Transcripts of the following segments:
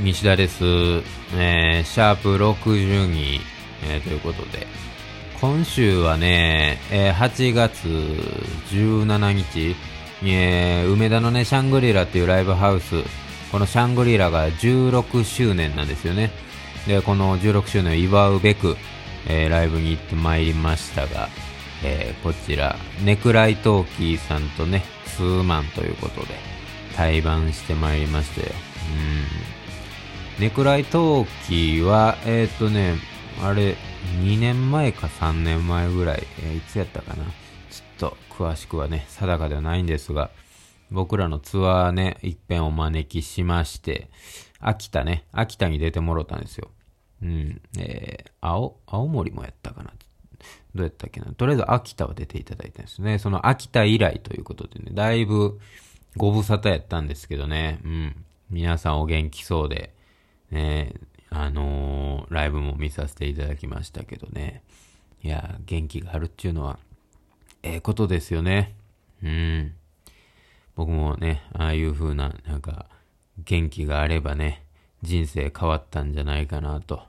西田です。えー、シャープ62、えー、ということで、今週はね、えー、8月17日、えー、梅田のね、シャングリラっていうライブハウス、このシャングリラが16周年なんですよね。で、この16周年を祝うべく、えー、ライブに行ってまいりましたが、えー、こちら、ネクライトーキーさんとね、ツーマンということで、対バンしてまいりまして、うん。ネクライトーキーは、えっ、とね、あれ、2年前か3年前ぐらい、えー、いつやったかな。ちょっと詳しくはね、定かではないんですが、僕らのツアーね、一遍お招きしまして、秋田ね、秋田に出てもろたんですよ。うん、えー、青、青森もやったかな。どうやったっけな。とりあえず秋田は出ていただいたんですね。その秋田以来ということでね、だいぶご無沙汰やったんですけどね、うん。皆さんお元気そうで、ね、あのー、ライブも見させていただきましたけどね。いや、元気があるっていうのは、ええことですよね。うん。僕もね、ああいう風な、なんか、元気があればね、人生変わったんじゃないかなと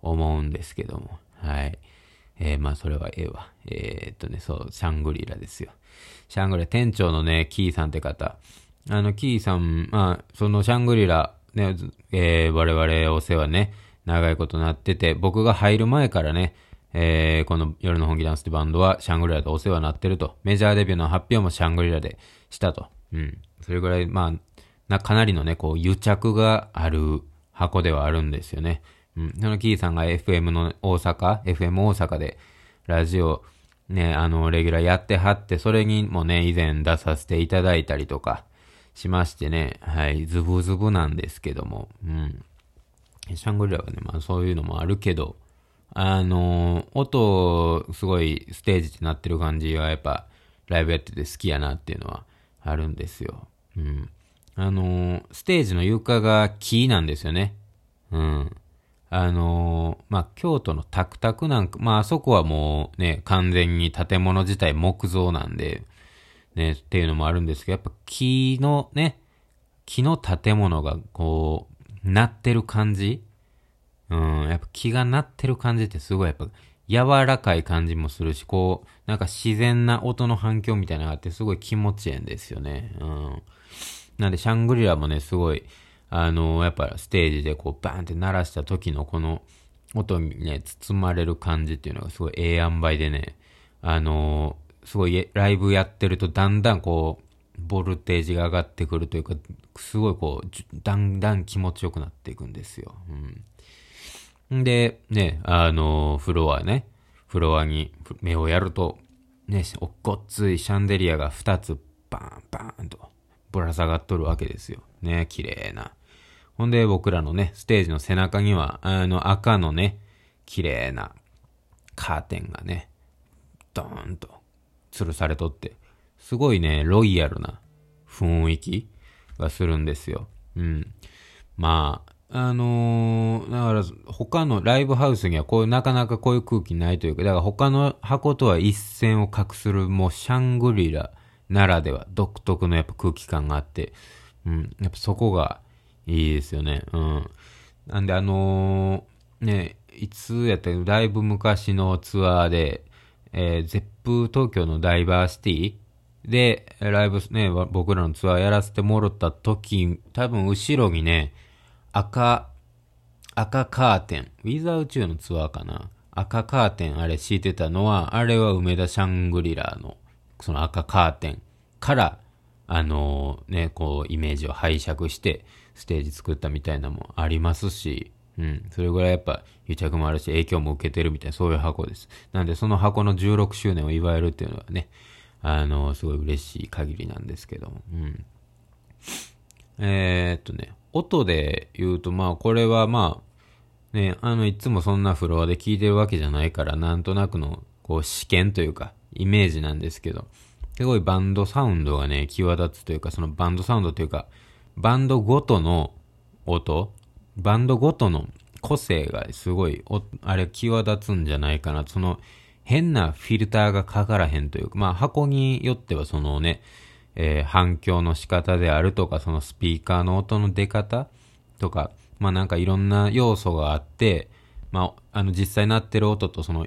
思うんですけども。はい。えー、まあ、それはええわ。えー、っとね、そう、シャングリラですよ。シャングリラ、店長のね、キーさんって方。あの、キーさん、まあ、そのシャングリラ、ね、えー、我々お世話ね、長いことなってて、僕が入る前からね、えー、この夜の本気ダンスってバンドはシャングリラでお世話になってると。メジャーデビューの発表もシャングリラでしたと。うん。それぐらい、まあ、な、かなりのね、こう、癒着がある箱ではあるんですよね。うん。そのキーさんが FM の大阪、FM 大阪で、ラジオ、ね、あの、レギュラーやってはって、それにもね、以前出させていただいたりとかしましてね、はい、ズブズブなんですけども、うん。シャングリラはね、まあそういうのもあるけど、あの音、すごいステージってなってる感じはやっぱ、ライブやってて好きやなっていうのはあるんですよ。うん。あのステージの床が木なんですよね。うん。あのー、まあ、京都のタクタクなんか、まあ、あそこはもうね、完全に建物自体木造なんで、ね、っていうのもあるんですけど、やっぱ木のね、木の建物がこう、なってる感じうん、やっぱ木がなってる感じってすごいやっぱ柔らかい感じもするし、こう、なんか自然な音の反響みたいなのがあってすごい気持ちいいんですよね。うん。なんでシャングリラもね、すごい、あのー、やっぱステージでこうバーンって鳴らした時のこの音にね、包まれる感じっていうのがすごいええ塩梅でね、あのー、すごいライブやってるとだんだんこう、ボルテージが上がってくるというか、すごいこう、だんだん気持ちよくなっていくんですよ。うん。で、ね、あの、フロアね、フロアに目をやると、ね、おっこっついシャンデリアが2つバーンバーンとぶら下がっとるわけですよ。ね、綺麗な。ほんで僕らのね、ステージの背中には、あの赤のね、綺麗なカーテンがね、ドーンと吊るされとって、すごいね、ロイヤルな雰囲気がするんですよ。うん。まあ、あのー、だから他のライブハウスにはこういう、なかなかこういう空気ないというか、だから他の箱とは一線を画するもうシャングリラならでは独特のやっぱ空気感があって、うん、やっぱそこがいいですよね。うん。なんであのー、ね、いつやったらだいぶ昔のツアーで、えー、ゼップ東京のダイバーシティで、ライブね、僕らのツアーやらせてもろった時、多分後ろにね、赤、赤カーテン、ウィザー宇宙のツアーかな。赤カーテンあれ敷いてたのは、あれは梅田シャングリラの、その赤カーテンから、あのー、ね、こう、イメージを拝借して、ステージ作ったみたいなのもありますし、うん。それぐらいやっぱ癒着もあるし、影響も受けてるみたいな、そういう箱です。なんで、その箱の16周年を祝えるっていうのはね、あの、すごい嬉しい限りなんですけども、うん。えー、っとね、音で言うと、まあ、これはまあ、ね、あの、いつもそんなフロアで聞いてるわけじゃないから、なんとなくの、こう、試験というか、イメージなんですけど、すごいバンドサウンドがね、際立つというか、そのバンドサウンドというか、バンドごとの音、バンドごとの個性がすごい、あれ際立つんじゃないかな。その変なフィルターがかからへんというか、まあ箱によってはそのね、えー、反響の仕方であるとか、そのスピーカーの音の出方とか、まあなんかいろんな要素があって、まあ、あの実際鳴ってる音とその、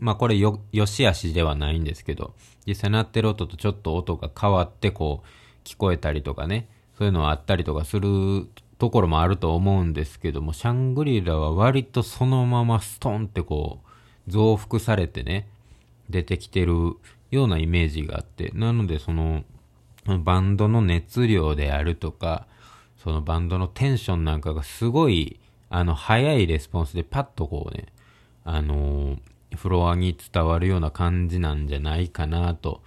まあこれよ、よしあしではないんですけど、実際鳴ってる音とちょっと音が変わってこう、聞こえたりとかね、そういうのはあったりとかするところもあると思うんですけども、シャングリラは割とそのままストンってこう、増幅されてね、出てきてるようなイメージがあって、なのでその、バンドの熱量であるとか、そのバンドのテンションなんかがすごい、あの、早いレスポンスでパッとこうね、あのー、フロアに伝わるような感じなんじゃないかなと、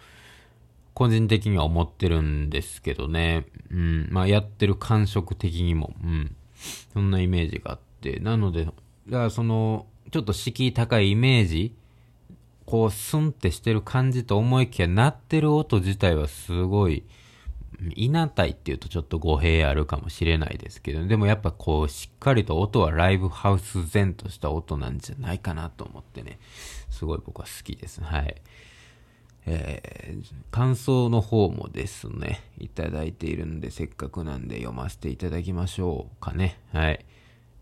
個人的には思ってるんですけどね。うん。まあ、やってる感触的にも、うん。そんなイメージがあって。なので、だからその、ちょっと敷居高いイメージこう、スンってしてる感じと思いきや、鳴ってる音自体はすごい、いなたいっていうとちょっと語弊あるかもしれないですけど、でもやっぱこう、しっかりと音はライブハウス前とした音なんじゃないかなと思ってね、すごい僕は好きです。はい。えー、感想の方もですね、いただいているんで、せっかくなんで読ませていただきましょうかね。はい。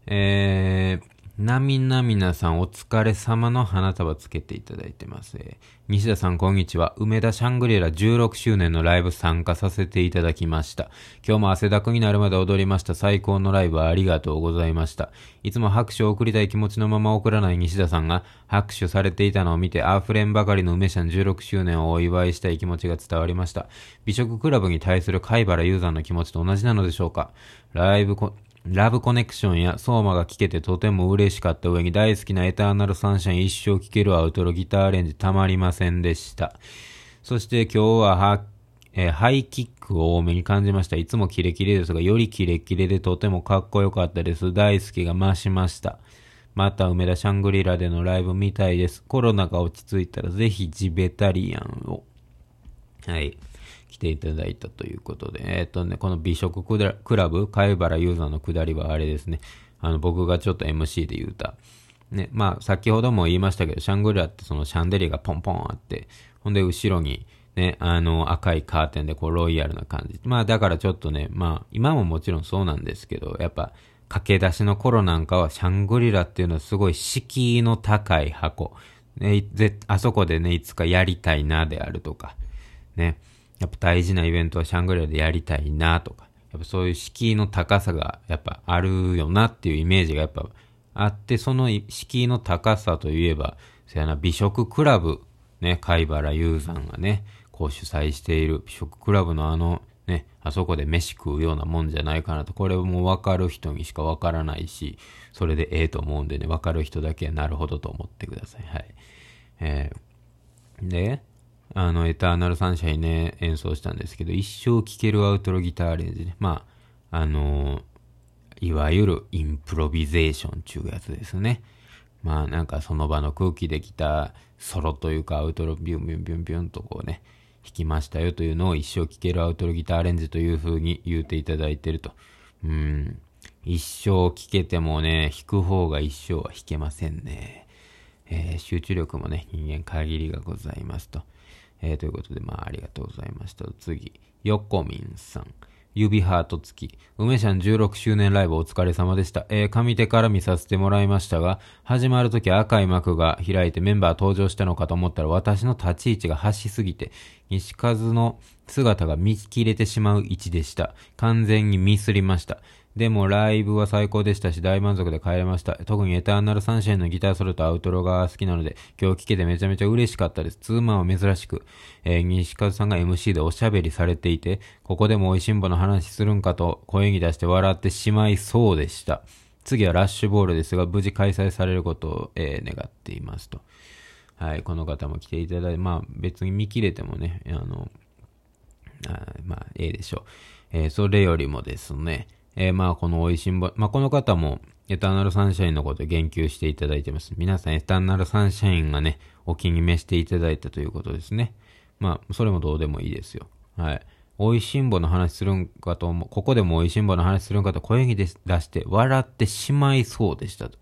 えー、なみなみなさんお疲れ様の花束つけていただいてます。西田さんこんにちは。梅田シャングリラ16周年のライブ参加させていただきました。今日も汗だくになるまで踊りました。最高のライブありがとうございました。いつも拍手を送りたい気持ちのまま送らない西田さんが拍手されていたのを見て溢れんばかりの梅シャン16周年をお祝いしたい気持ちが伝わりました。美食クラブに対する貝原ユーザーの気持ちと同じなのでしょうか。ライブラブコネクションや相馬が聴けてとても嬉しかった上に大好きなエターナルサンシャイン一生聴けるアウトロギターアレンジたまりませんでした。そして今日はは、え、ハイキックを多めに感じました。いつもキレキレですが、よりキレキレでとてもかっこよかったです。大好きが増しました。また梅田シャングリラでのライブ見たいです。コロナが落ち着いたらぜひジベタリアンを。はい。来ていただいたということで、えっ、ー、とね、この美食クラブ、貝原ユーザーのくだりはあれですね、あの、僕がちょっと MC で言うた。ね、まあ、先ほども言いましたけど、シャングリラってそのシャンデリアがポンポンあって、ほんで後ろに、ね、あの、赤いカーテンでこう、ロイヤルな感じ。まあ、だからちょっとね、まあ、今ももちろんそうなんですけど、やっぱ、駆け出しの頃なんかは、シャングリラっていうのはすごい敷居の高い箱。ね、あそこでね、いつかやりたいなであるとか、ね、やっぱ大事なイベントはシャングリラでやりたいなとか、やっぱそういう敷居の高さがやっぱあるよなっていうイメージがやっぱあって、その敷居の高さといえば、そやな、美食クラブ、ね、貝原優さんがね、こう主催している美食クラブのあの、ね、あそこで飯食うようなもんじゃないかなと、これも分かる人にしか分からないし、それでええと思うんでね、分かる人だけはなるほどと思ってください。はい。えー、で、あの、エターナルサンシャインね、演奏したんですけど、一生聴けるアウトロギターアレンジね。まあ、あのー、いわゆるインプロビゼーションちゅうやつですね。まあ、なんかその場の空気できたソロというかアウトロビュンビュンビュンビュンとこうね、弾きましたよというのを一生聴けるアウトロギターアレンジという風に言うていただいてると。うん。一生聴けてもね、弾く方が一生は弾けませんね。集中力もね、人間限りがございますと。えー、ということで、まあ、ありがとうございました。次、よこみんさん。指ハート付き。梅ちゃん16周年ライブお疲れ様でした。えー、上手から見させてもらいましたが、始まるとき赤い幕が開いてメンバー登場したのかと思ったら私の立ち位置が端しすぎて、西和の姿が見切れてしまう位置でした。完全にミスりました。でもライブは最高でしたし大満足で帰れました。特にエターナルサンシャインのギターソロとアウトロが好きなので今日聴けてめちゃめちゃ嬉しかったです。ツーマンは珍しく、えー、西和さんが MC でおしゃべりされていて、ここでも美味しんぼの話するんかと声に出して笑ってしまいそうでした。次はラッシュボールですが無事開催されることを、えー、願っていますと。はい、この方も来ていただいて、まあ別に見切れてもね、あの、あまあ、ええでしょう。えー、それよりもですね、えー、まあ、この美味しんぼ、まあ、この方も、エターナルサンシャインのことを言及していただいてます。皆さん、エターナルサンシャインがね、お気に召していただいたということですね。まあ、それもどうでもいいですよ。はい。美味しんぼの話するんかと思う、ここでも美味しんぼの話するんかと声に出して、笑ってしまいそうでしたと。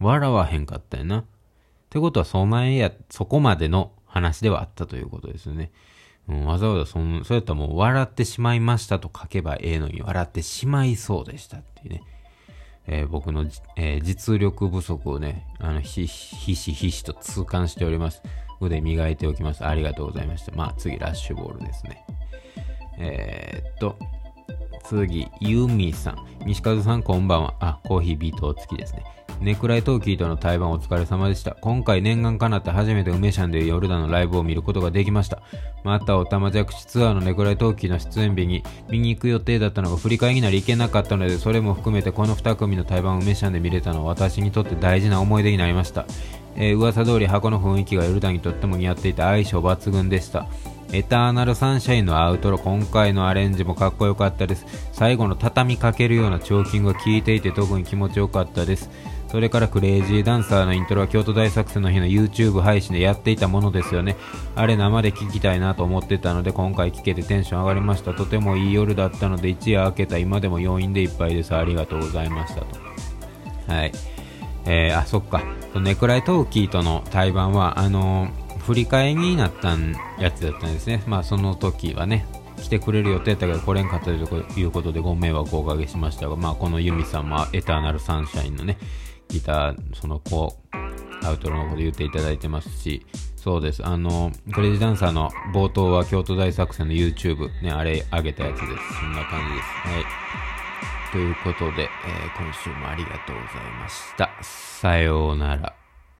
笑わへんかったよな。ってことは、そのや、そこまでの話ではあったということですよね。うん、わざわざそん、そうやったらもう笑ってしまいましたと書けばええのに笑ってしまいそうでしたっていうね。えー、僕の、えー、実力不足をね、あの、ひ、ひしひしと痛感しております。腕磨いておきます。ありがとうございました。まあ、次、ラッシュボールですね。えー、っと、次、ユミさん。西風さん、こんばんは。あ、コーヒービート付きですね。ネクライトーキーとの対バンお疲れ様でした。今回念願かなって初めて梅シャンでヨルダのライブを見ることができました。また、おたまじゃくしツアーのネクライトーキーの出演日に見に行く予定だったのが振り替えになり行けなかったので、それも含めてこの2組の対バンを梅シャンで見れたのは私にとって大事な思い出になりました。えー、噂通り箱の雰囲気がヨルダにとっても似合っていて相性抜群でした。エターナルサンシャインのアウトロ、今回のアレンジもかっこよかったです。最後の畳みかけるようなチョーキングが効いていて特に気持ちよかったです。それからクレイジーダンサーのイントロは京都大作戦の日の YouTube 配信でやっていたものですよね。あれ生で聴きたいなと思ってたので今回聴けてテンション上がりました。とてもいい夜だったので一夜明けた今でも要因でいっぱいです。ありがとうございましたと。はい。えー、あ、そっか。ネクライトーキーとの対バンは、あのー、振り替えになったやつだったんですね。まあその時はね、来てくれる予定やったけど来れんかったということでご迷惑をおかけしましたが、まあこのユミさんもエターナルサンシャインのね、ギター、その子、アウトロのこと言っていただいてますし、そうです。あの、クレイジダンサーの冒頭は京都大作戦の YouTube、ね、あれ上げたやつです。そんな感じです。はい。ということで、えー、今週もありがとうございました。さようなら。